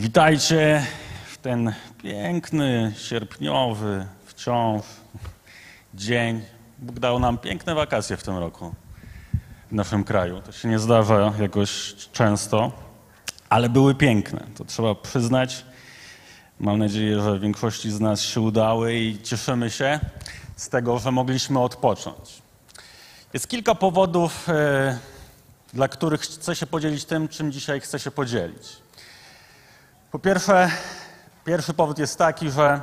Witajcie w ten piękny, sierpniowy wciąż dzień. Bóg dał nam piękne wakacje w tym roku w naszym kraju. To się nie zdarza jakoś często, ale były piękne. To trzeba przyznać. Mam nadzieję, że większości z nas się udały i cieszymy się z tego, że mogliśmy odpocząć. Jest kilka powodów, e, dla których chcę się podzielić tym, czym dzisiaj chcę się podzielić. Po pierwsze, pierwszy powód jest taki, że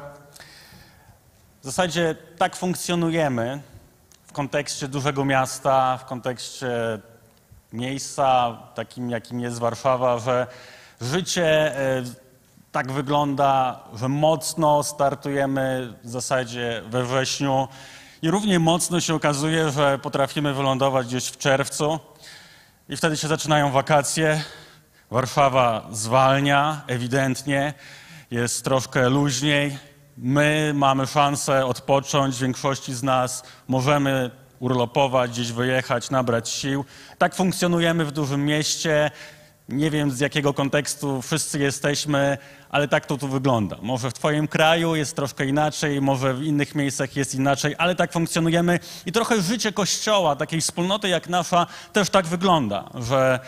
w zasadzie tak funkcjonujemy w kontekście dużego miasta, w kontekście miejsca takim, jakim jest Warszawa, że życie e, tak wygląda, że mocno startujemy w zasadzie we wrześniu i równie mocno się okazuje, że potrafimy wylądować gdzieś w czerwcu i wtedy się zaczynają wakacje. Warszawa zwalnia ewidentnie, jest troszkę luźniej. My mamy szansę odpocząć, większości z nas możemy urlopować, gdzieś wyjechać, nabrać sił. Tak funkcjonujemy w dużym mieście. Nie wiem z jakiego kontekstu wszyscy jesteśmy, ale tak to tu wygląda. Może w Twoim kraju jest troszkę inaczej, może w innych miejscach jest inaczej, ale tak funkcjonujemy i trochę życie Kościoła, takiej wspólnoty jak nasza, też tak wygląda, że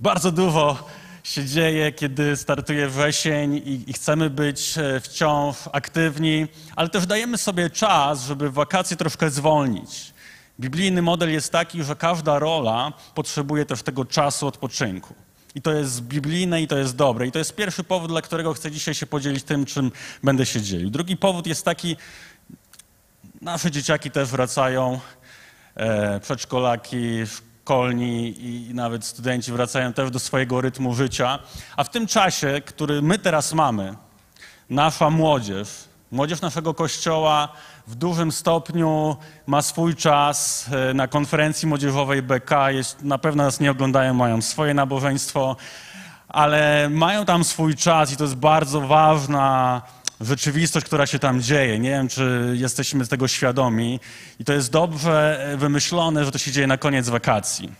bardzo dużo się dzieje, kiedy startuje wrzesień i, i chcemy być e, wciąż aktywni, ale też dajemy sobie czas, żeby wakacje troszkę zwolnić. Biblijny model jest taki, że każda rola potrzebuje też tego czasu odpoczynku. I to jest biblijne i to jest dobre. I to jest pierwszy powód, dla którego chcę dzisiaj się podzielić tym, czym będę się dzielił. Drugi powód jest taki, nasze dzieciaki też wracają, e, przedszkolaki, szkolni i nawet studenci wracają też do swojego rytmu życia. A w tym czasie, który my teraz mamy, nasza młodzież, młodzież naszego kościoła w dużym stopniu ma swój czas e, na konferencji młodzieżowej BK. Jest, na pewno nas nie oglądają, mają swoje nabożeństwo, ale mają tam swój czas i to jest bardzo ważna rzeczywistość, która się tam dzieje. Nie wiem, czy jesteśmy tego świadomi. I to jest dobrze wymyślone, że to się dzieje na koniec wakacji.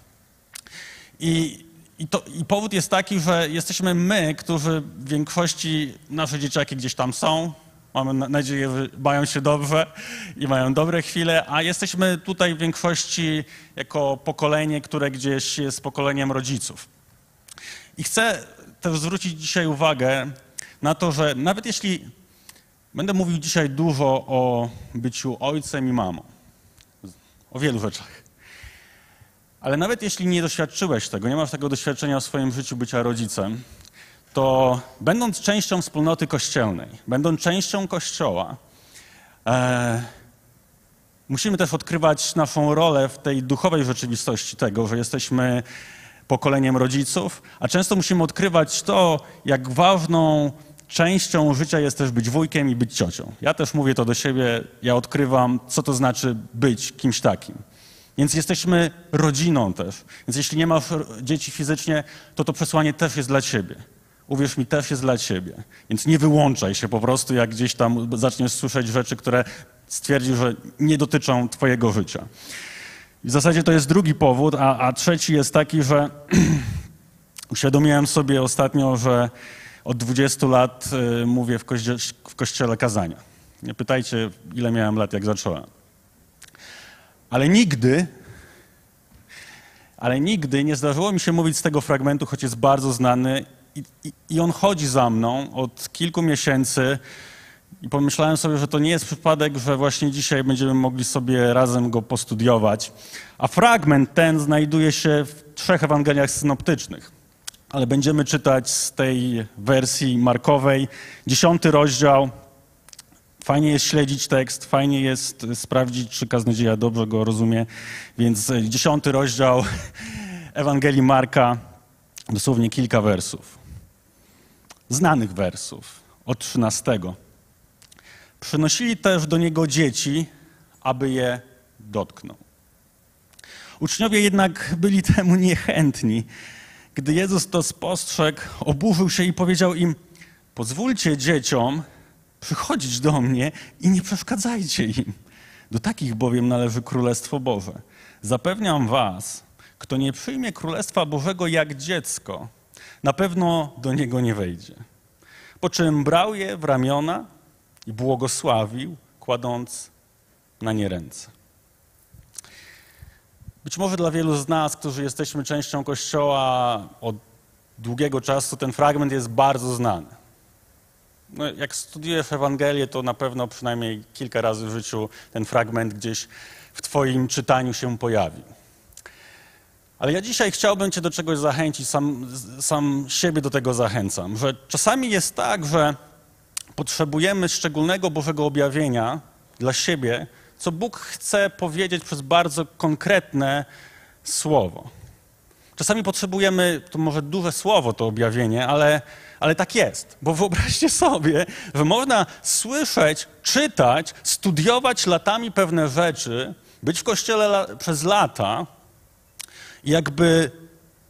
I, i, to, I powód jest taki, że jesteśmy my, którzy w większości nasze dzieciaki gdzieś tam są. Mamy nadzieję, że mają się dobrze i mają dobre chwile, a jesteśmy tutaj w większości jako pokolenie, które gdzieś jest pokoleniem rodziców. I chcę też zwrócić dzisiaj uwagę na to, że nawet jeśli Będę mówił dzisiaj dużo o byciu ojcem i mamą. O wielu rzeczach. Ale nawet jeśli nie doświadczyłeś tego, nie masz tego doświadczenia w swoim życiu bycia rodzicem, to będąc częścią wspólnoty kościelnej, będąc częścią kościoła, e, musimy też odkrywać naszą rolę w tej duchowej rzeczywistości tego, że jesteśmy pokoleniem rodziców, a często musimy odkrywać to, jak ważną częścią życia jest też być wujkiem i być ciocią. Ja też mówię to do siebie, ja odkrywam, co to znaczy być kimś takim. Więc jesteśmy rodziną też. Więc jeśli nie masz dzieci fizycznie, to to przesłanie też jest dla ciebie. Uwierz mi, też jest dla ciebie. Więc nie wyłączaj się po prostu, jak gdzieś tam zaczniesz słyszeć rzeczy, które stwierdzisz, że nie dotyczą twojego życia. I w zasadzie to jest drugi powód, a, a trzeci jest taki, że uświadomiłem sobie ostatnio, że od 20 lat y, mówię w, w kościele kazania. Nie pytajcie, ile miałem lat, jak zacząłem. Ale nigdy, ale nigdy nie zdarzyło mi się mówić z tego fragmentu, choć jest bardzo znany i, i, i on chodzi za mną od kilku miesięcy i pomyślałem sobie, że to nie jest przypadek, że właśnie dzisiaj będziemy mogli sobie razem go postudiować. A fragment ten znajduje się w trzech Ewangeliach synoptycznych ale będziemy czytać z tej wersji markowej. Dziesiąty rozdział. Fajnie jest śledzić tekst, fajnie jest sprawdzić, czy kaznodzieja dobrze go rozumie. Więc dziesiąty rozdział Ewangelii Marka, dosłownie kilka wersów. Znanych wersów, od trzynastego. Przynosili też do niego dzieci, aby je dotknął. Uczniowie jednak byli temu niechętni gdy Jezus to spostrzegł, oburzył się i powiedział im: Pozwólcie dzieciom przychodzić do mnie i nie przeszkadzajcie im. Do takich bowiem należy Królestwo Boże. Zapewniam Was, kto nie przyjmie Królestwa Bożego jak dziecko, na pewno do niego nie wejdzie. Po czym brał je w ramiona i błogosławił, kładąc na nie ręce. Być może dla wielu z nas, którzy jesteśmy częścią Kościoła od długiego czasu, ten fragment jest bardzo znany. No, jak studiujesz Ewangelię, to na pewno przynajmniej kilka razy w życiu ten fragment gdzieś w Twoim czytaniu się pojawi. Ale ja dzisiaj chciałbym Cię do czegoś zachęcić, sam, sam siebie do tego zachęcam, że czasami jest tak, że potrzebujemy szczególnego Bożego objawienia dla siebie, co Bóg chce powiedzieć przez bardzo konkretne słowo. Czasami potrzebujemy, to może duże słowo, to objawienie, ale, ale tak jest. Bo wyobraźcie sobie, że można słyszeć, czytać, studiować latami pewne rzeczy, być w kościele la, przez lata jakby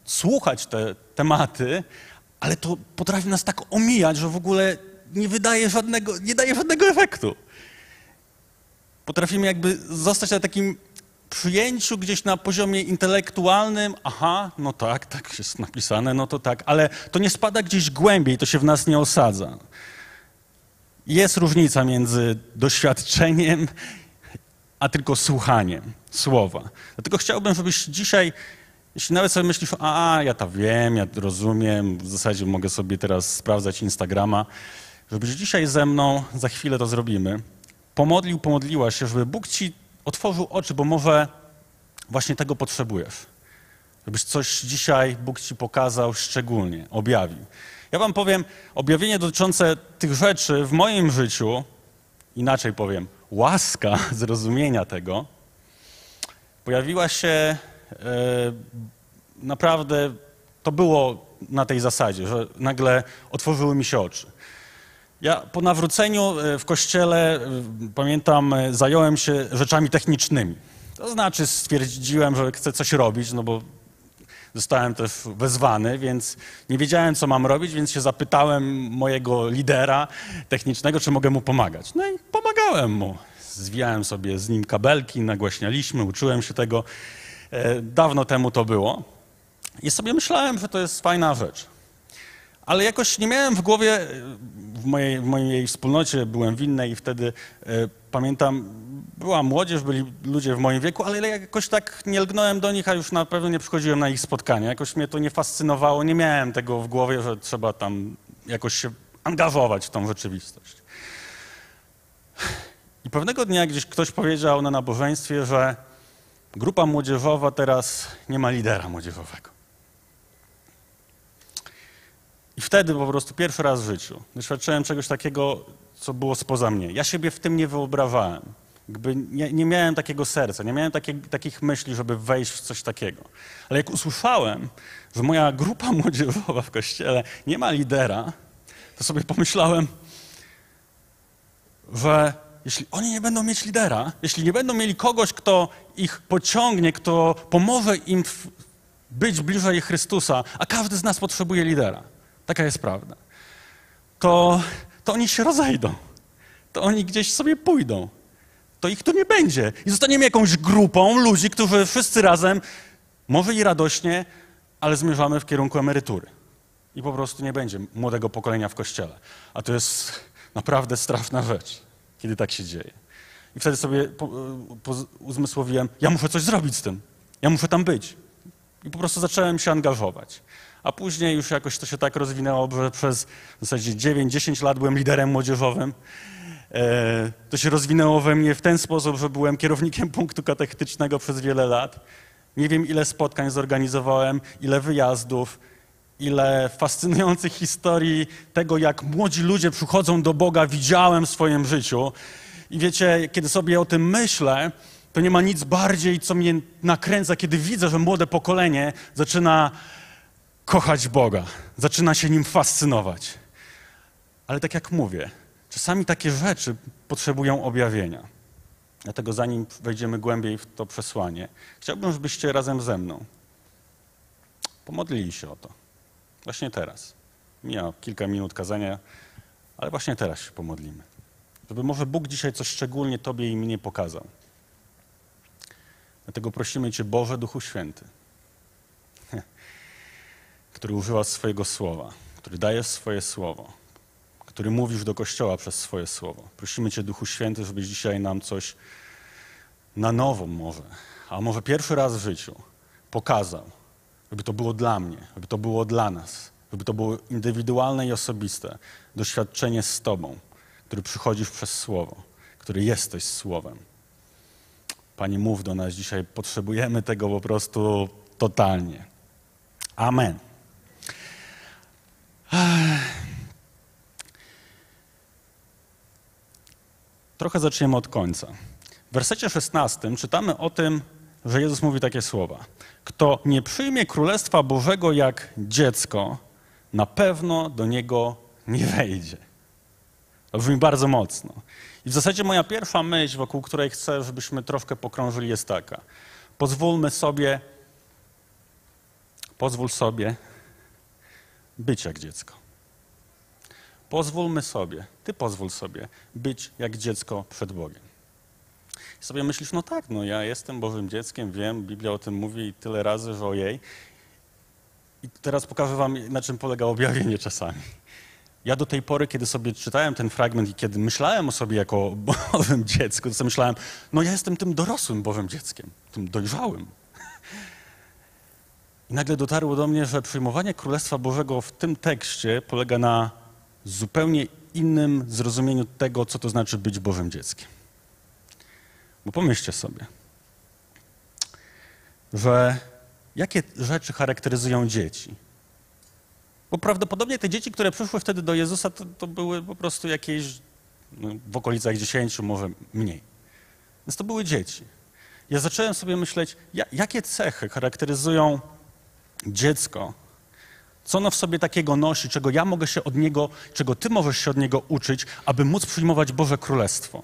słuchać te tematy, ale to potrafi nas tak omijać, że w ogóle nie wydaje żadnego, nie daje żadnego efektu. Potrafimy jakby zostać na takim przyjęciu gdzieś na poziomie intelektualnym, aha, no tak, tak jest napisane, no to tak, ale to nie spada gdzieś głębiej, to się w nas nie osadza. Jest różnica między doświadczeniem a tylko słuchaniem słowa. Dlatego chciałbym, żebyś dzisiaj, jeśli nawet sobie myślisz, a, ja to wiem, ja to rozumiem, w zasadzie mogę sobie teraz sprawdzać Instagrama, żebyś dzisiaj ze mną, za chwilę to zrobimy, pomodlił, pomodliła się, żeby Bóg ci otworzył oczy, bo może właśnie tego potrzebujesz. Żebyś coś dzisiaj Bóg ci pokazał szczególnie, objawił. Ja wam powiem, objawienie dotyczące tych rzeczy w moim życiu, inaczej powiem, łaska zrozumienia tego, pojawiła się e, naprawdę, to było na tej zasadzie, że nagle otworzyły mi się oczy. Ja po nawróceniu e, w kościele, e, pamiętam, e, zająłem się rzeczami technicznymi. To znaczy stwierdziłem, że chcę coś robić, no bo zostałem też wezwany, więc nie wiedziałem, co mam robić, więc się zapytałem mojego lidera technicznego, czy mogę mu pomagać. No i pomagałem mu. Zwijałem sobie z nim kabelki, nagłaśnialiśmy, uczyłem się tego. Dawno temu to było. I sobie myślałem, że to jest fajna rzecz. Ale jakoś nie miałem w głowie, w mojej, w mojej wspólnocie byłem w innej i wtedy e, pamiętam, była młodzież, byli ludzie w moim wieku, ale jakoś tak nie lgnąłem do nich, a już na pewno nie przychodziłem na ich spotkania. Jakoś mnie to nie fascynowało, nie miałem tego w głowie, że trzeba tam jakoś się angażować w tą rzeczywistość. I pewnego dnia gdzieś ktoś powiedział na nabożeństwie, że grupa młodzieżowa teraz nie ma lidera młodzieżowego. I wtedy po prostu pierwszy raz w życiu doświadczyłem czegoś takiego, co było spoza mnie. Ja siebie w tym nie wyobrażałem. Jakby nie, nie miałem takiego serca, nie miałem takie, takich myśli, żeby wejść w coś takiego. Ale jak usłyszałem, że moja grupa młodzieżowa w kościele nie ma lidera, to sobie pomyślałem, że jeśli oni nie będą mieć lidera, jeśli nie będą mieli kogoś, kto ich pociągnie, kto pomoże im być bliżej Chrystusa, a każdy z nas potrzebuje lidera. Taka jest prawda. To, to oni się rozejdą. To oni gdzieś sobie pójdą. To ich tu nie będzie. I zostaniemy jakąś grupą ludzi, którzy wszyscy razem, może i radośnie, ale zmierzamy w kierunku emerytury. I po prostu nie będzie młodego pokolenia w kościele. A to jest naprawdę straszna rzecz, kiedy tak się dzieje. I wtedy sobie po, po, uzmysłowiłem, ja muszę coś zrobić z tym. Ja muszę tam być. I po prostu zacząłem się angażować a później już jakoś to się tak rozwinęło, że przez w zasadzie 9-10 lat byłem liderem młodzieżowym. E, to się rozwinęło we mnie w ten sposób, że byłem kierownikiem punktu katechetycznego przez wiele lat. Nie wiem, ile spotkań zorganizowałem, ile wyjazdów, ile fascynujących historii tego, jak młodzi ludzie przychodzą do Boga, widziałem w swoim życiu. I wiecie, kiedy sobie o tym myślę, to nie ma nic bardziej, co mnie nakręca, kiedy widzę, że młode pokolenie zaczyna kochać Boga, zaczyna się nim fascynować. Ale tak jak mówię, czasami takie rzeczy potrzebują objawienia. Dlatego zanim wejdziemy głębiej w to przesłanie, chciałbym, żebyście razem ze mną pomodlili się o to. Właśnie teraz. Mija kilka minut kazania, ale właśnie teraz się pomodlimy. Żeby może Bóg dzisiaj coś szczególnie Tobie i mnie pokazał. Dlatego prosimy Cię, Boże Duchu Święty, który używa swojego słowa, który daje swoje słowo, który mówisz do Kościoła przez swoje słowo. Prosimy Cię, Duchu Święty, żebyś dzisiaj nam coś na nowo może, a może pierwszy raz w życiu pokazał, żeby to było dla mnie, żeby to było dla nas, żeby to było indywidualne i osobiste doświadczenie z Tobą, który przychodzisz przez Słowo, który jesteś Słowem. Panie, mów do nas dzisiaj, potrzebujemy tego po prostu totalnie. Amen. Trochę zaczniemy od końca. W wersecie 16 czytamy o tym, że Jezus mówi takie słowa. Kto nie przyjmie Królestwa Bożego jak dziecko, na pewno do niego nie wejdzie. To brzmi bardzo mocno. I w zasadzie moja pierwsza myśl, wokół której chcę, żebyśmy troszkę pokrążyli, jest taka. Pozwólmy sobie, pozwól sobie być jak dziecko. Pozwólmy sobie, ty pozwól sobie być jak dziecko przed Bogiem. I sobie myślisz, no tak, no ja jestem Bożym dzieckiem, wiem, Biblia o tym mówi tyle razy, że ojej. I teraz pokażę wam, na czym polega objawienie czasami. Ja do tej pory, kiedy sobie czytałem ten fragment i kiedy myślałem o sobie jako Bożym dziecku, to sobie myślałem, no ja jestem tym dorosłym Bożym dzieckiem, tym dojrzałym. I nagle dotarło do mnie, że przyjmowanie Królestwa Bożego w tym tekście polega na zupełnie innym zrozumieniu tego, co to znaczy być Bożym dzieckiem. Bo pomyślcie sobie, że jakie rzeczy charakteryzują dzieci? Bo prawdopodobnie te dzieci, które przyszły wtedy do Jezusa, to, to były po prostu jakieś no, w okolicach dziesięciu, może mniej. Więc to były dzieci. Ja zacząłem sobie myśleć, ja, jakie cechy charakteryzują dziecko, co ono w sobie takiego nosi, czego ja mogę się od niego, czego ty możesz się od niego uczyć, aby móc przyjmować Boże Królestwo.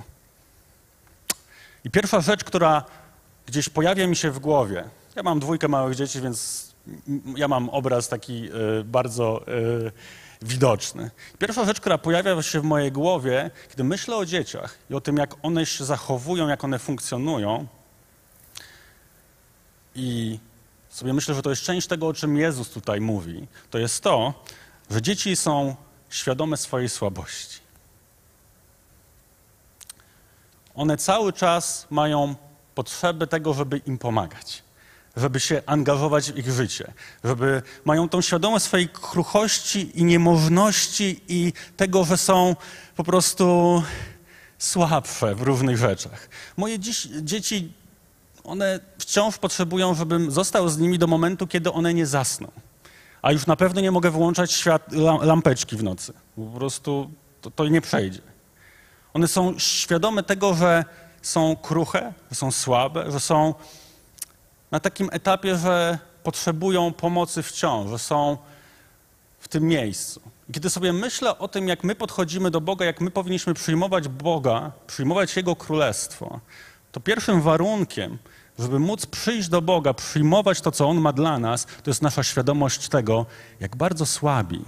I pierwsza rzecz, która gdzieś pojawia mi się w głowie, ja mam dwójkę małych dzieci, więc ja mam obraz taki y, bardzo y, widoczny. Pierwsza rzecz, która pojawia się w mojej głowie, kiedy myślę o dzieciach i o tym, jak one się zachowują, jak one funkcjonują, i sobie myślę, że to jest część tego, o czym Jezus tutaj mówi, to jest to, że dzieci są świadome swojej słabości. One cały czas mają potrzeby tego, żeby im pomagać, żeby się angażować w ich życie, żeby mają tą świadomość swojej kruchości i niemożności i tego, że są po prostu słabsze w różnych rzeczach. Moje dziś, dzieci one wciąż potrzebują, żebym został z nimi do momentu, kiedy one nie zasną. A już na pewno nie mogę wyłączać świat, lampeczki w nocy. Po prostu to, to nie przejdzie. One są świadome tego, że są kruche, że są słabe, że są na takim etapie, że potrzebują pomocy wciąż, że są w tym miejscu. Kiedy sobie myślę o tym, jak my podchodzimy do Boga, jak my powinniśmy przyjmować Boga, przyjmować Jego królestwo, to pierwszym warunkiem, żeby móc przyjść do Boga, przyjmować to, co On ma dla nas, to jest nasza świadomość tego, jak bardzo słabi,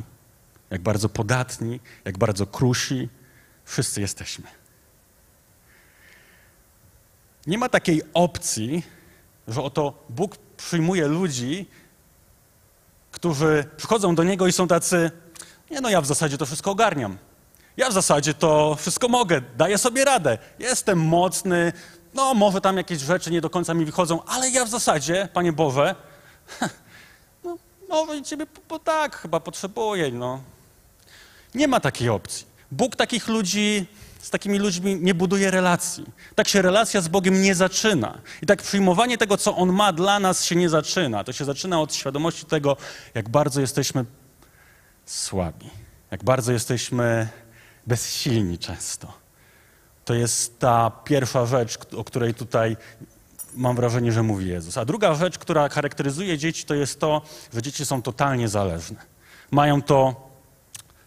jak bardzo podatni, jak bardzo krusi wszyscy jesteśmy. Nie ma takiej opcji, że oto Bóg przyjmuje ludzi, którzy przychodzą do Niego i są tacy, nie no, ja w zasadzie to wszystko ogarniam. Ja w zasadzie to wszystko mogę, daję sobie radę. Jestem mocny, no może tam jakieś rzeczy nie do końca mi wychodzą, ale ja w zasadzie, Panie Boże, no może Ciebie, bo tak, chyba potrzebuję, no. Nie ma takiej opcji. Bóg takich ludzi, z takimi ludźmi nie buduje relacji. Tak się relacja z Bogiem nie zaczyna. I tak przyjmowanie tego, co On ma dla nas, się nie zaczyna. To się zaczyna od świadomości tego, jak bardzo jesteśmy słabi, jak bardzo jesteśmy bezsilni często. To jest ta pierwsza rzecz, o której tutaj mam wrażenie, że mówi Jezus. A druga rzecz, która charakteryzuje dzieci, to jest to, że dzieci są totalnie zależne. Mają to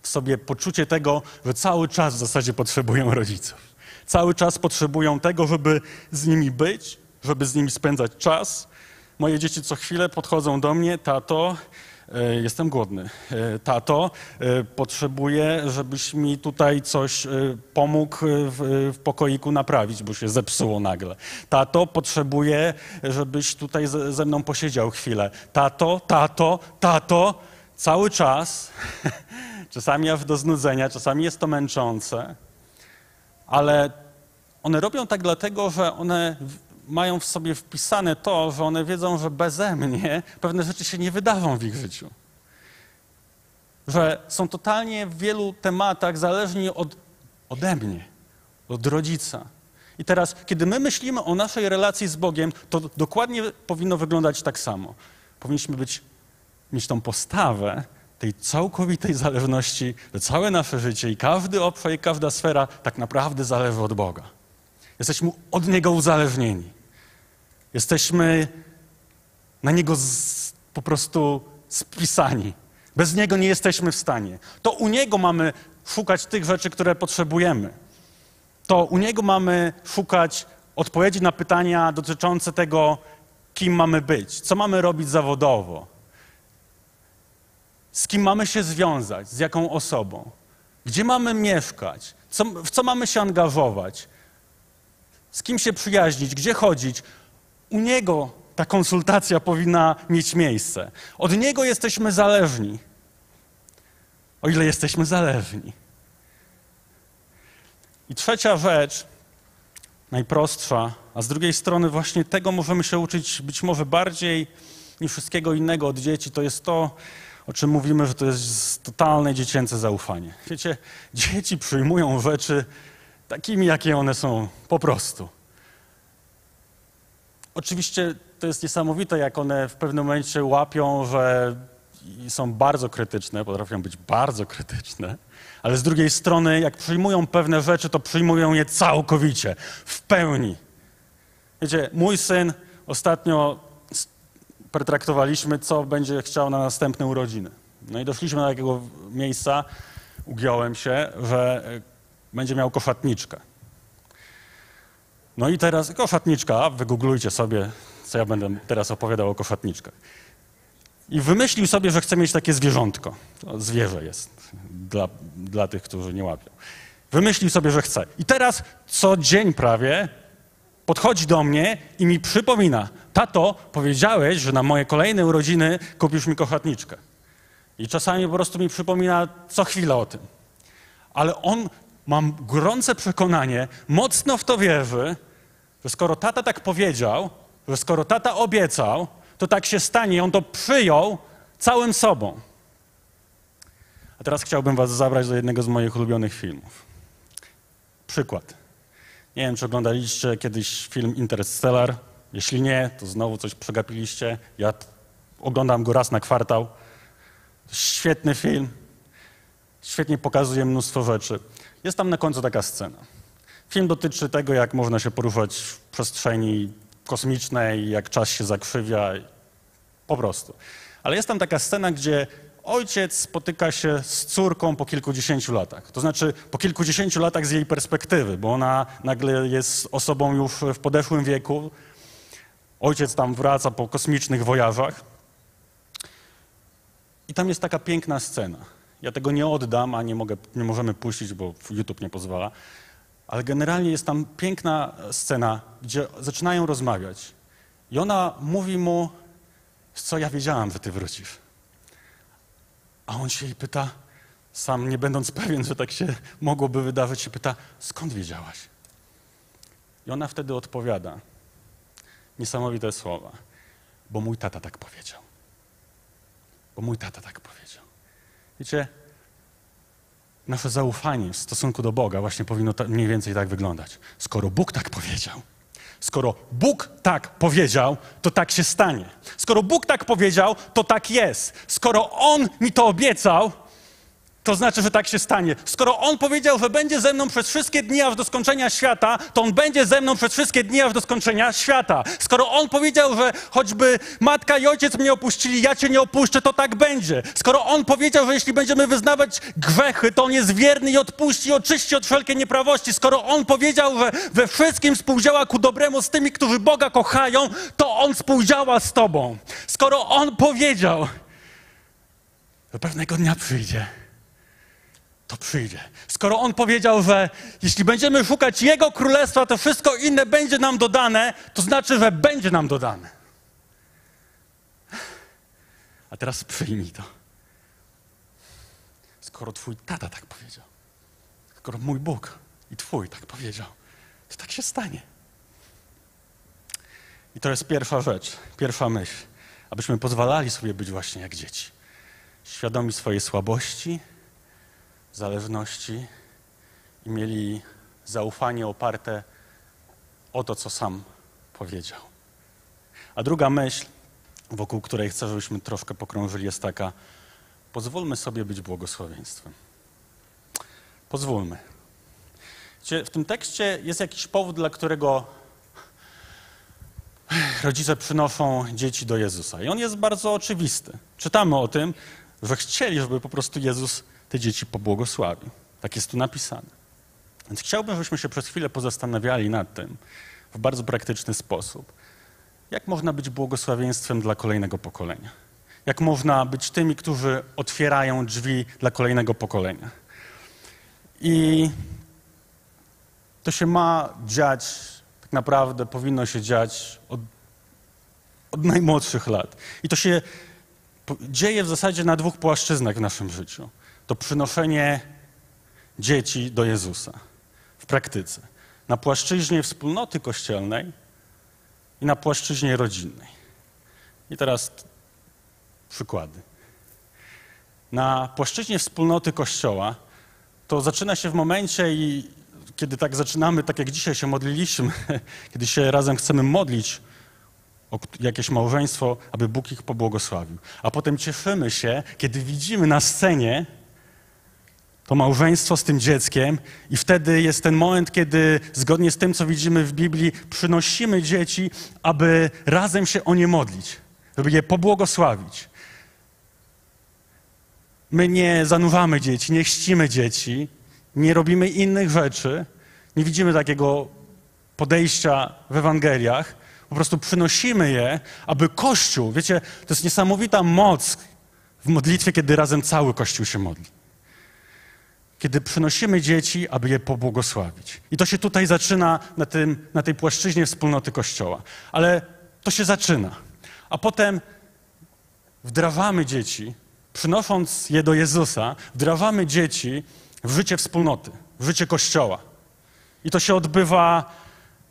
w sobie poczucie tego, że cały czas w zasadzie potrzebują rodziców. Cały czas potrzebują tego, żeby z nimi być, żeby z nimi spędzać czas. Moje dzieci co chwilę podchodzą do mnie, tato, jestem głodny. E, tato, e, potrzebuję, żebyś mi tutaj coś pomógł w, w pokoiku naprawić, bo się zepsuło nagle. Tato, potrzebuję, żebyś tutaj ze, ze mną posiedział chwilę. Tato, tato, tato, cały czas czasami aż do znudzenia, czasami jest to męczące, ale one robią tak dlatego, że one mają w sobie wpisane to, że one wiedzą, że beze mnie pewne rzeczy się nie wydarzą w ich życiu. Że są totalnie w wielu tematach zależni od, ode mnie, od rodzica. I teraz, kiedy my myślimy o naszej relacji z Bogiem, to dokładnie powinno wyglądać tak samo. Powinniśmy być, mieć tą postawę tej całkowitej zależności, że całe nasze życie i każdy obszar i każda sfera tak naprawdę zależy od Boga. Jesteśmy od Niego uzależnieni. Jesteśmy na Niego z, po prostu spisani. Bez Niego nie jesteśmy w stanie. To u Niego mamy szukać tych rzeczy, które potrzebujemy. To u Niego mamy szukać odpowiedzi na pytania dotyczące tego, kim mamy być, co mamy robić zawodowo, z kim mamy się związać, z jaką osobą, gdzie mamy mieszkać, co, w co mamy się angażować, z kim się przyjaźnić, gdzie chodzić. U Niego ta konsultacja powinna mieć miejsce. Od Niego jesteśmy zależni. O ile jesteśmy zależni. I trzecia rzecz, najprostsza, a z drugiej strony właśnie tego możemy się uczyć być może bardziej niż wszystkiego innego od dzieci, to jest to, o czym mówimy, że to jest totalne dziecięce zaufanie. Wiecie, dzieci przyjmują rzeczy takimi, jakie one są, po prostu. Oczywiście to jest niesamowite, jak one w pewnym momencie łapią, że są bardzo krytyczne, potrafią być bardzo krytyczne, ale z drugiej strony, jak przyjmują pewne rzeczy, to przyjmują je całkowicie, w pełni. Wiecie, mój syn ostatnio pretraktowaliśmy, co będzie chciał na następne urodziny. No i doszliśmy do takiego miejsca, ugiąłem się, że e, będzie miał koszatniczkę. No i teraz koszatniczka, wygooglujcie sobie, co ja będę teraz opowiadał o koszatniczkach. I wymyślił sobie, że chce mieć takie zwierzątko. To zwierzę jest dla, dla tych, którzy nie łapią. Wymyślił sobie, że chce. I teraz co dzień prawie podchodzi do mnie i mi przypomina, tato, powiedziałeś, że na moje kolejne urodziny kupisz mi kochotniczkę. I czasami po prostu mi przypomina co chwilę o tym. Ale on, mam gorące przekonanie, mocno w to wierzy, że skoro tata tak powiedział, że skoro tata obiecał, to tak się stanie i on to przyjął całym sobą. A teraz chciałbym was zabrać do jednego z moich ulubionych filmów. Przykład. Nie wiem, czy oglądaliście kiedyś film Interstellar. Jeśli nie, to znowu coś przegapiliście. Ja oglądam go raz na kwartał. Świetny film. Świetnie pokazuje mnóstwo rzeczy. Jest tam na końcu taka scena. Film dotyczy tego, jak można się poruszać w przestrzeni kosmicznej, jak czas się zakrzywia. Po prostu. Ale jest tam taka scena, gdzie ojciec spotyka się z córką po kilkudziesięciu latach. To znaczy po kilkudziesięciu latach z jej perspektywy, bo ona nagle jest osobą już w podeszłym wieku. Ojciec tam wraca po kosmicznych wojażach. I tam jest taka piękna scena. Ja tego nie oddam, a nie, mogę, nie możemy puścić, bo YouTube nie pozwala. Ale generalnie jest tam piękna scena, gdzie zaczynają rozmawiać. I ona mówi mu, co ja wiedziałam, że ty wrócisz. A on się jej pyta, sam nie będąc pewien, że tak się mogłoby wydawać, się pyta, skąd wiedziałaś? I ona wtedy odpowiada, niesamowite słowa, bo mój tata tak powiedział. Bo mój tata tak powiedział. Wiecie, nasze zaufanie w stosunku do Boga właśnie powinno mniej więcej tak wyglądać. Skoro Bóg tak powiedział, Skoro Bóg tak powiedział, to tak się stanie. Skoro Bóg tak powiedział, to tak jest. Skoro On mi to obiecał, to znaczy, że tak się stanie. Skoro On powiedział, że będzie ze mną przez wszystkie dni aż do skończenia świata, to On będzie ze mną przez wszystkie dni aż do skończenia świata. Skoro On powiedział, że choćby matka i ojciec mnie opuścili, ja Cię nie opuszczę, to tak będzie. Skoro On powiedział, że jeśli będziemy wyznawać grzechy, to On jest wierny i odpuści, oczyści od wszelkiej nieprawości. Skoro On powiedział, że we wszystkim współdziała ku dobremu z tymi, którzy Boga kochają, to On współdziała z Tobą. Skoro On powiedział, że pewnego dnia przyjdzie, to przyjdzie. Skoro On powiedział, że jeśli będziemy szukać Jego królestwa, to wszystko inne będzie nam dodane, to znaczy, że będzie nam dodane. A teraz przyjmij to. skoro twój tata tak powiedział, skoro mój Bóg i twój tak powiedział, to tak się stanie. I to jest pierwsza rzecz, pierwsza myśl, abyśmy pozwalali sobie być właśnie jak dzieci. Świadomi swojej słabości, zależności i mieli zaufanie oparte o to, co sam powiedział. A druga myśl, wokół której chcę, żebyśmy troszkę pokrążyli, jest taka: pozwólmy sobie być błogosławieństwem. Pozwólmy. W tym tekście jest jakiś powód, dla którego rodzice przynoszą dzieci do Jezusa. I on jest bardzo oczywisty. Czytamy o tym, że chcieli, żeby po prostu Jezus te dzieci pobłogosławił. Tak jest tu napisane. Więc chciałbym, żebyśmy się przez chwilę pozastanawiali nad tym w bardzo praktyczny sposób. Jak można być błogosławieństwem dla kolejnego pokolenia? Jak można być tymi, którzy otwierają drzwi dla kolejnego pokolenia? I to się ma dziać, tak naprawdę powinno się dziać od, od najmłodszych lat. I to się dzieje w zasadzie na dwóch płaszczyznach w naszym życiu. To przynoszenie dzieci do Jezusa w praktyce. Na płaszczyźnie wspólnoty kościelnej i na płaszczyźnie rodzinnej. I teraz przykłady. Na płaszczyźnie wspólnoty Kościoła to zaczyna się w momencie, i kiedy tak zaczynamy, tak jak dzisiaj się modliliśmy, kiedy się razem chcemy modlić jakieś małżeństwo, aby Bóg ich pobłogosławił. A potem cieszymy się, kiedy widzimy na scenie to małżeństwo z tym dzieckiem, i wtedy jest ten moment, kiedy zgodnie z tym, co widzimy w Biblii, przynosimy dzieci, aby razem się o nie modlić, żeby je pobłogosławić. My nie zanuwamy dzieci, nie chrzcimy dzieci, nie robimy innych rzeczy, nie widzimy takiego podejścia w Ewangeliach. Po prostu przynosimy je, aby Kościół, wiecie, to jest niesamowita moc w modlitwie, kiedy razem cały Kościół się modli kiedy przynosimy dzieci, aby je pobłogosławić. I to się tutaj zaczyna na, tym, na tej płaszczyźnie wspólnoty Kościoła. Ale to się zaczyna. A potem wdrawamy dzieci, przynosząc je do Jezusa, wdrawamy dzieci w życie wspólnoty, w życie Kościoła. I to się odbywa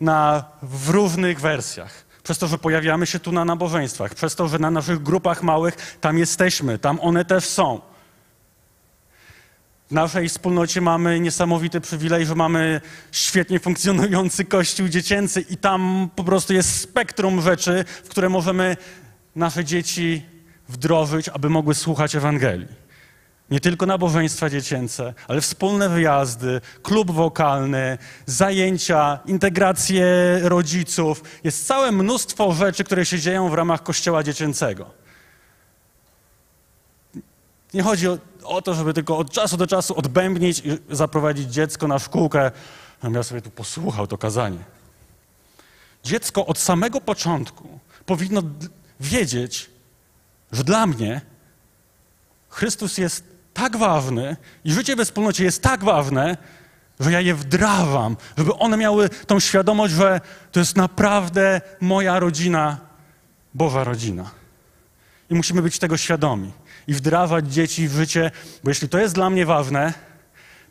na, w różnych wersjach. Przez to, że pojawiamy się tu na nabożeństwach, przez to, że na naszych grupach małych tam jesteśmy, tam one też są. W naszej wspólnocie mamy niesamowity przywilej, że mamy świetnie funkcjonujący kościół dziecięcy i tam po prostu jest spektrum rzeczy, w które możemy nasze dzieci wdrożyć, aby mogły słuchać Ewangelii. Nie tylko nabożeństwa dziecięce, ale wspólne wyjazdy, klub wokalny, zajęcia, integrację rodziców. Jest całe mnóstwo rzeczy, które się dzieją w ramach kościoła dziecięcego. Nie chodzi o, o, to, żeby tylko od czasu do czasu odbębnić i zaprowadzić dziecko na szkółkę, ja sobie tu posłuchał to kazanie. Dziecko od samego początku powinno wiedzieć, że dla mnie Chrystus jest tak ważny i życie we wspólnocie jest tak ważne, że ja je wdrawam, żeby one miały tą świadomość, że to jest naprawdę moja rodzina, Boża rodzina. I musimy być tego świadomi i wdrażać dzieci w życie, bo jeśli to jest dla mnie ważne,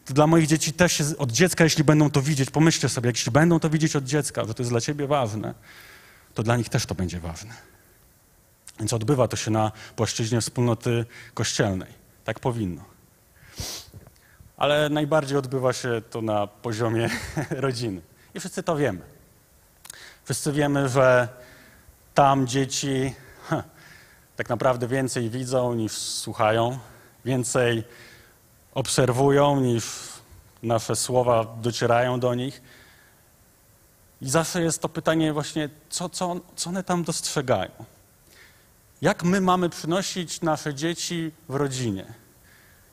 to dla moich dzieci też jest, od dziecka, jeśli będą to widzieć, pomyślcie sobie, jeśli będą to widzieć od dziecka, że to jest dla ciebie ważne, to dla nich też to będzie ważne. Więc odbywa to się na płaszczyźnie wspólnoty kościelnej. Tak powinno. Ale najbardziej odbywa się to na poziomie rodziny. I wszyscy to wiemy. Wszyscy wiemy, że tam dzieci tak naprawdę więcej widzą niż słuchają, więcej obserwują niż nasze słowa docierają do nich. I zawsze jest to pytanie właśnie, co, co, co one tam dostrzegają? Jak my mamy przynosić nasze dzieci w rodzinie?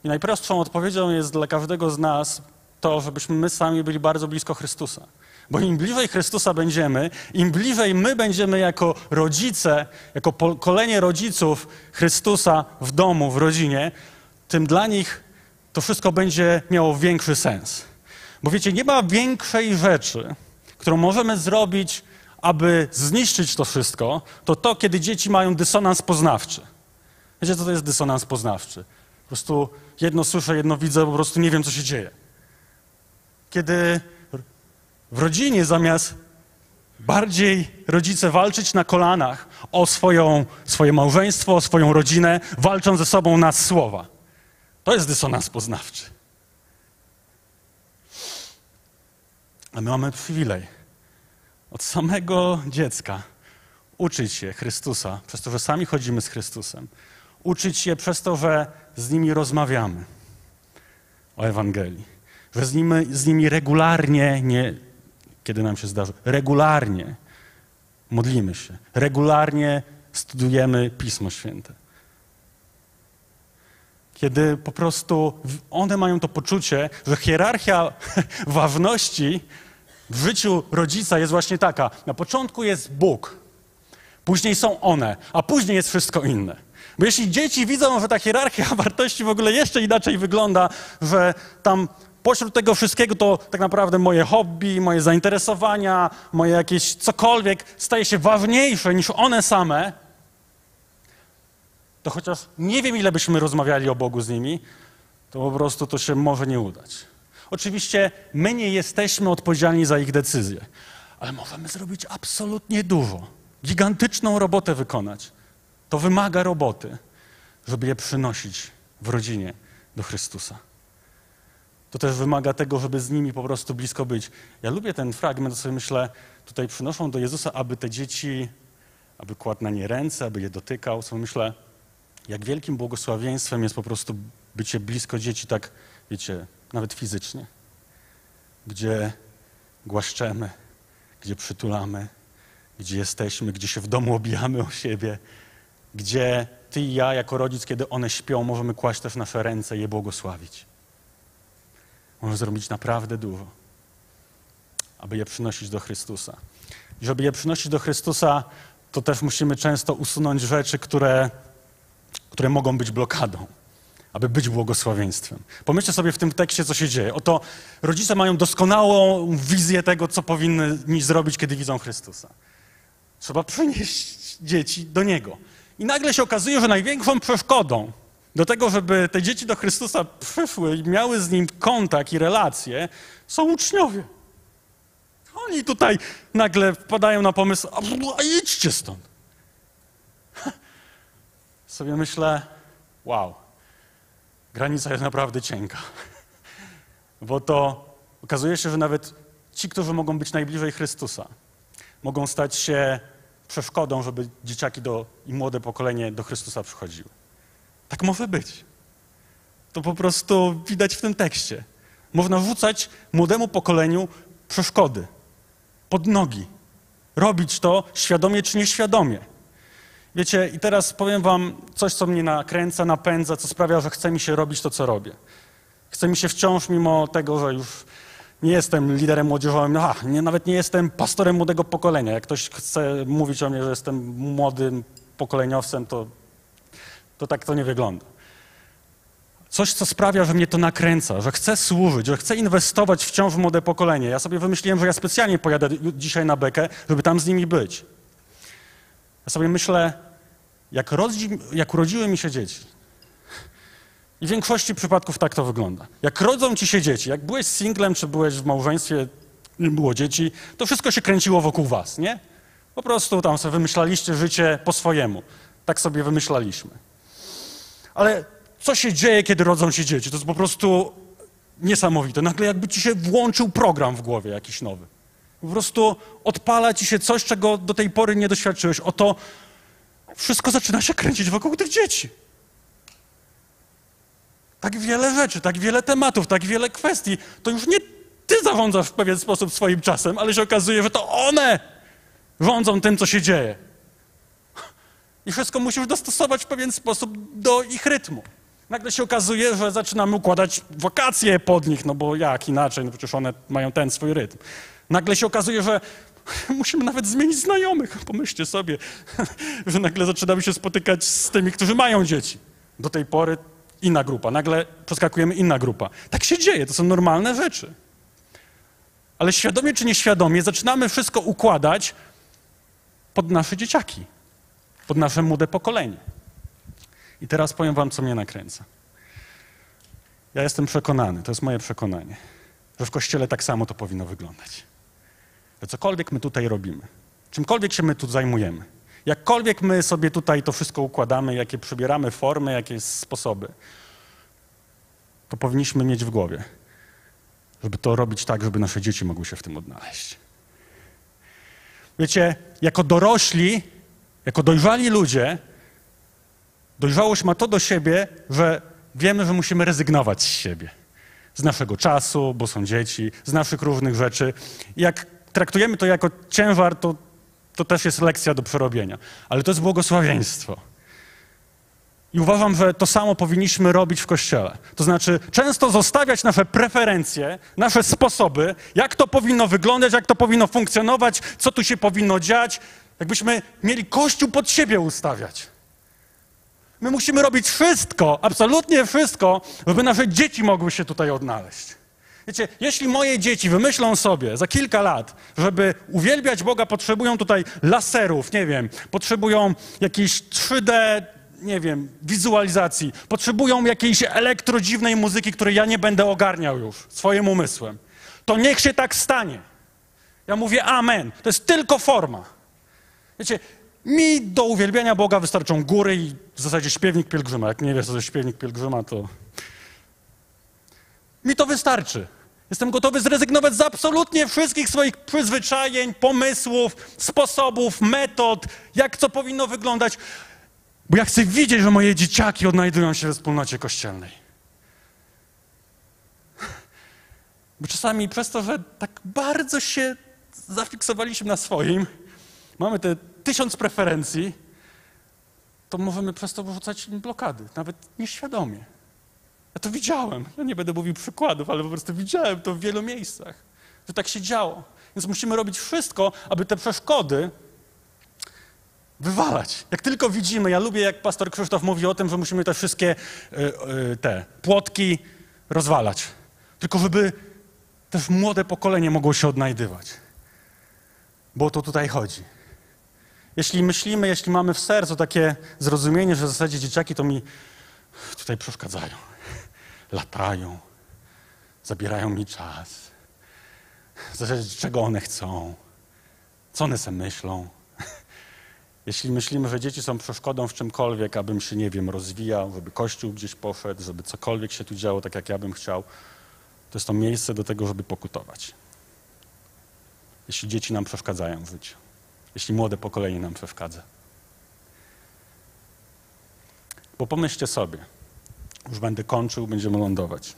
I najprostszą odpowiedzią jest dla każdego z nas to, żebyśmy my sami byli bardzo blisko Chrystusa. Bo im bliżej Chrystusa będziemy, im bliżej my będziemy jako rodzice, jako pokolenie rodziców Chrystusa w domu, w rodzinie, tym dla nich to wszystko będzie miało większy sens. Bo wiecie, nie ma większej rzeczy, którą możemy zrobić, aby zniszczyć to wszystko, to to, kiedy dzieci mają dysonans poznawczy. Wiecie, co to jest dysonans poznawczy? Po prostu jedno słyszę, jedno widzę, po prostu nie wiem, co się dzieje. Kiedy w rodzinie zamiast bardziej rodzice walczyć na kolanach o swoją, swoje małżeństwo, o swoją rodzinę, walczą ze sobą na słowa. To jest dysonans poznawczy. A my mamy przywilej od samego dziecka uczyć się Chrystusa, przez to, że sami chodzimy z Chrystusem. Uczyć się przez to, że z nimi rozmawiamy o Ewangelii. Że z nimi, z nimi regularnie, nie kiedy nam się zdarzy, regularnie modlimy się, regularnie studujemy Pismo Święte. Kiedy po prostu one mają to poczucie, że hierarchia ważności w życiu rodzica jest właśnie taka. Na początku jest Bóg, później są one, a później jest wszystko inne. Bo jeśli dzieci widzą, że ta hierarchia wartości w ogóle jeszcze inaczej wygląda, że tam pośród tego wszystkiego to tak naprawdę moje hobby, moje zainteresowania, moje jakieś cokolwiek staje się ważniejsze niż one same, to chociaż nie wiem, ile byśmy rozmawiali o Bogu z nimi, to po prostu to się może nie udać. Oczywiście my nie jesteśmy odpowiedzialni za ich decyzje, ale możemy zrobić absolutnie dużo. Gigantyczną robotę wykonać. To wymaga roboty, żeby je przynosić w rodzinie do Chrystusa. To też wymaga tego, żeby z nimi po prostu blisko być. Ja lubię ten fragment, sobie myślę, tutaj przynoszą do Jezusa, aby te dzieci, aby kładł na nie ręce, aby je dotykał. Sobie myślę, jak wielkim błogosławieństwem jest po prostu bycie blisko dzieci, tak, wiecie, nawet fizycznie, gdzie głaszczemy, gdzie przytulamy, gdzie jesteśmy, gdzie się w domu obijamy o siebie, gdzie ty i ja, jako rodzic, kiedy one śpią, możemy kłaść też nasze ręce i je błogosławić. Możemy zrobić naprawdę dużo, aby je przynosić do Chrystusa. I żeby je przynosić do Chrystusa, to też musimy często usunąć rzeczy, które, które mogą być blokadą aby być błogosławieństwem. Pomyślcie sobie w tym tekście, co się dzieje. Oto rodzice mają doskonałą wizję tego, co powinni zrobić, kiedy widzą Chrystusa. Trzeba przynieść dzieci do Niego. I nagle się okazuje, że największą przeszkodą do tego, żeby te dzieci do Chrystusa przyszły i miały z Nim kontakt i relacje, są uczniowie. Oni tutaj nagle wpadają na pomysł, a idźcie stąd. Sobie myślę, wow, granica jest naprawdę cienka. Bo to okazuje się, że nawet ci, którzy mogą być najbliżej Chrystusa, mogą stać się przeszkodą, żeby dzieciaki do, i młode pokolenie do Chrystusa przychodziły. Tak może być. To po prostu widać w tym tekście. Można rzucać młodemu pokoleniu przeszkody pod nogi. Robić to świadomie czy nieświadomie. Wiecie, i teraz powiem wam coś, co mnie nakręca, napędza, co sprawia, że chce mi się robić to, co robię. Chce mi się wciąż, mimo tego, że już nie jestem liderem młodzieżowym, aha, nie, nawet nie jestem pastorem młodego pokolenia. Jak ktoś chce mówić o mnie, że jestem młodym pokoleniowcem, to, to tak to nie wygląda. Coś, co sprawia, że mnie to nakręca, że chcę służyć, że chcę inwestować wciąż w młode pokolenie. Ja sobie wymyśliłem, że ja specjalnie pojadę dzisiaj na bekę, żeby tam z nimi być. Ja sobie myślę, jak, rodzi, jak urodziły mi się dzieci, i w większości przypadków tak to wygląda. Jak rodzą ci się dzieci, jak byłeś singlem, czy byłeś w małżeństwie, nie było dzieci, to wszystko się kręciło wokół was, nie? Po prostu tam sobie wymyślaliście życie po swojemu. Tak sobie wymyślaliśmy. Ale co się dzieje, kiedy rodzą się dzieci? To jest po prostu niesamowite. Nagle jakby ci się włączył program w głowie jakiś nowy. Po prostu odpala ci się coś, czego do tej pory nie doświadczyłeś. Oto wszystko zaczyna się kręcić wokół tych dzieci. Tak wiele rzeczy, tak wiele tematów, tak wiele kwestii. To już nie ty zarządzasz w pewien sposób swoim czasem, ale się okazuje, że to one rządzą tym, co się dzieje. I wszystko musisz dostosować w pewien sposób do ich rytmu. Nagle się okazuje, że zaczynamy układać wakacje pod nich, no bo jak inaczej, no przecież one mają ten swój rytm. Nagle się okazuje, że musimy nawet zmienić znajomych. Pomyślcie sobie, że nagle zaczynamy się spotykać z tymi, którzy mają dzieci. Do tej pory inna grupa, nagle przeskakujemy inna grupa. Tak się dzieje, to są normalne rzeczy. Ale świadomie czy nieświadomie zaczynamy wszystko układać pod nasze dzieciaki, pod nasze młode pokolenie. I teraz powiem wam, co mnie nakręca. Ja jestem przekonany, to jest moje przekonanie, że w kościele tak samo to powinno wyglądać. Że cokolwiek my tutaj robimy, czymkolwiek się my tu zajmujemy, jakkolwiek my sobie tutaj to wszystko układamy, jakie przybieramy formy, jakie sposoby, to powinniśmy mieć w głowie, żeby to robić tak, żeby nasze dzieci mogły się w tym odnaleźć. Wiecie, jako dorośli, jako dojrzali ludzie, dojrzałość ma to do siebie, że wiemy, że musimy rezygnować z siebie, z naszego czasu, bo są dzieci, z naszych różnych rzeczy. Jak traktujemy to jako ciężar, to, to też jest lekcja do przerobienia. Ale to jest błogosławieństwo. I uważam, że to samo powinniśmy robić w kościele. To znaczy, często zostawiać nasze preferencje, nasze sposoby, jak to powinno wyglądać, jak to powinno funkcjonować, co tu się powinno dziać, jakbyśmy mieli kościół pod siebie ustawiać. My musimy robić wszystko, absolutnie wszystko, żeby nasze dzieci mogły się tutaj odnaleźć. Wiecie, jeśli moje dzieci wymyślą sobie za kilka lat, żeby uwielbiać Boga, potrzebują tutaj laserów, nie wiem, potrzebują jakiejś 3D, nie wiem, wizualizacji, potrzebują jakiejś elektrodziwnej muzyki, której ja nie będę ogarniał już swoim umysłem, to niech się tak stanie. Ja mówię amen. To jest tylko forma. Wiecie, mi do uwielbiania Boga wystarczą góry i w zasadzie śpiewnik pielgrzyma. Jak nie wiesz, co to jest śpiewnik pielgrzyma, to... Mi to wystarczy. Jestem gotowy zrezygnować z absolutnie wszystkich swoich przyzwyczajeń, pomysłów, sposobów, metod, jak co powinno wyglądać, bo ja chcę widzieć, że moje dzieciaki odnajdują się we wspólnocie kościelnej. Bo czasami przez to, że tak bardzo się zafiksowaliśmy na swoim, mamy te tysiąc preferencji, to możemy przez to wyrzucać blokady, nawet nieświadomie. Ja to widziałem. Ja nie będę mówił przykładów, ale po prostu widziałem to w wielu miejscach, że tak się działo. Więc musimy robić wszystko, aby te przeszkody wywalać. Jak tylko widzimy, ja lubię, jak pastor Krzysztof mówi o tym, że musimy te wszystkie y, y, te płotki rozwalać. Tylko żeby też młode pokolenie mogło się odnajdywać. Bo o to tutaj chodzi. Jeśli myślimy, jeśli mamy w sercu takie zrozumienie, że w zasadzie dzieciaki to mi tutaj przeszkadzają, latają, zabierają mi czas, zasadzie czego one chcą, co one sobie myślą. Jeśli myślimy, że dzieci są przeszkodą w czymkolwiek, abym się, nie wiem, rozwijał, żeby kościół gdzieś poszedł, żeby cokolwiek się tu działo tak, jak ja bym chciał, to jest to miejsce do tego, żeby pokutować. Jeśli dzieci nam przeszkadzają w życiu jeśli młode pokolenie nam przeszkadza. Bo pomyślcie sobie, już będę kończył, będziemy lądować,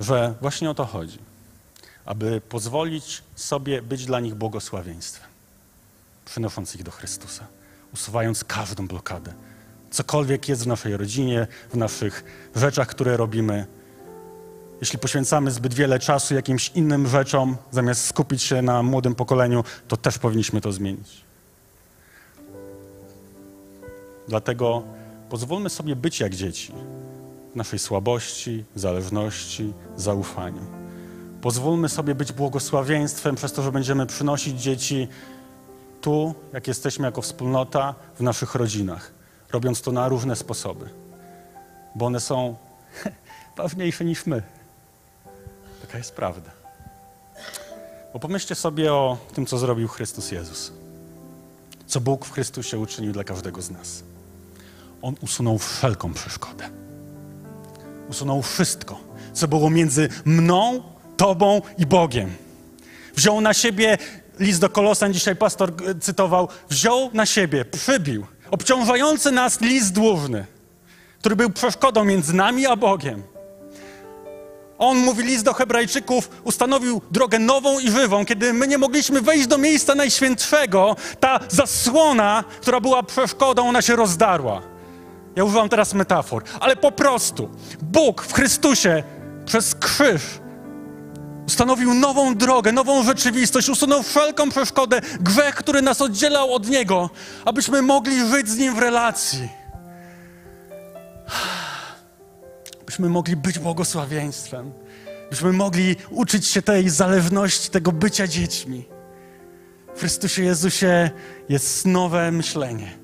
że właśnie o to chodzi, aby pozwolić sobie być dla nich błogosławieństwem, przynosząc ich do Chrystusa, usuwając każdą blokadę. Cokolwiek jest w naszej rodzinie, w naszych rzeczach, które robimy, jeśli poświęcamy zbyt wiele czasu jakimś innym rzeczom, zamiast skupić się na młodym pokoleniu, to też powinniśmy to zmienić. Dlatego pozwólmy sobie być jak dzieci naszej słabości, zależności, zaufaniu. Pozwólmy sobie być błogosławieństwem przez to, że będziemy przynosić dzieci tu, jak jesteśmy jako wspólnota, w naszych rodzinach, robiąc to na różne sposoby, bo one są ważniejsze niż my. Taka jest prawda. Bo pomyślcie sobie o tym, co zrobił Chrystus Jezus. Co Bóg w Chrystusie uczynił dla każdego z nas. On usunął wszelką przeszkodę. Usunął wszystko, co było między mną, Tobą i Bogiem. Wziął na siebie, list do Kolosan dzisiaj pastor cytował, wziął na siebie, przybił obciążający nas list dłużny, który był przeszkodą między nami a Bogiem on, mówi list do Hebrajczyków, ustanowił drogę nową i żywą. Kiedy my nie mogliśmy wejść do miejsca najświętszego, ta zasłona, która była przeszkodą, ona się rozdarła. Ja używam teraz metafor, ale po prostu Bóg w Chrystusie przez krzyż ustanowił nową drogę, nową rzeczywistość, usunął wszelką przeszkodę, grzech, który nas oddzielał od Niego, abyśmy mogli żyć z Nim w relacji. Byśmy mogli być błogosławieństwem, byśmy mogli uczyć się tej zależności, tego bycia dziećmi. W Chrystusie Jezusie jest nowe myślenie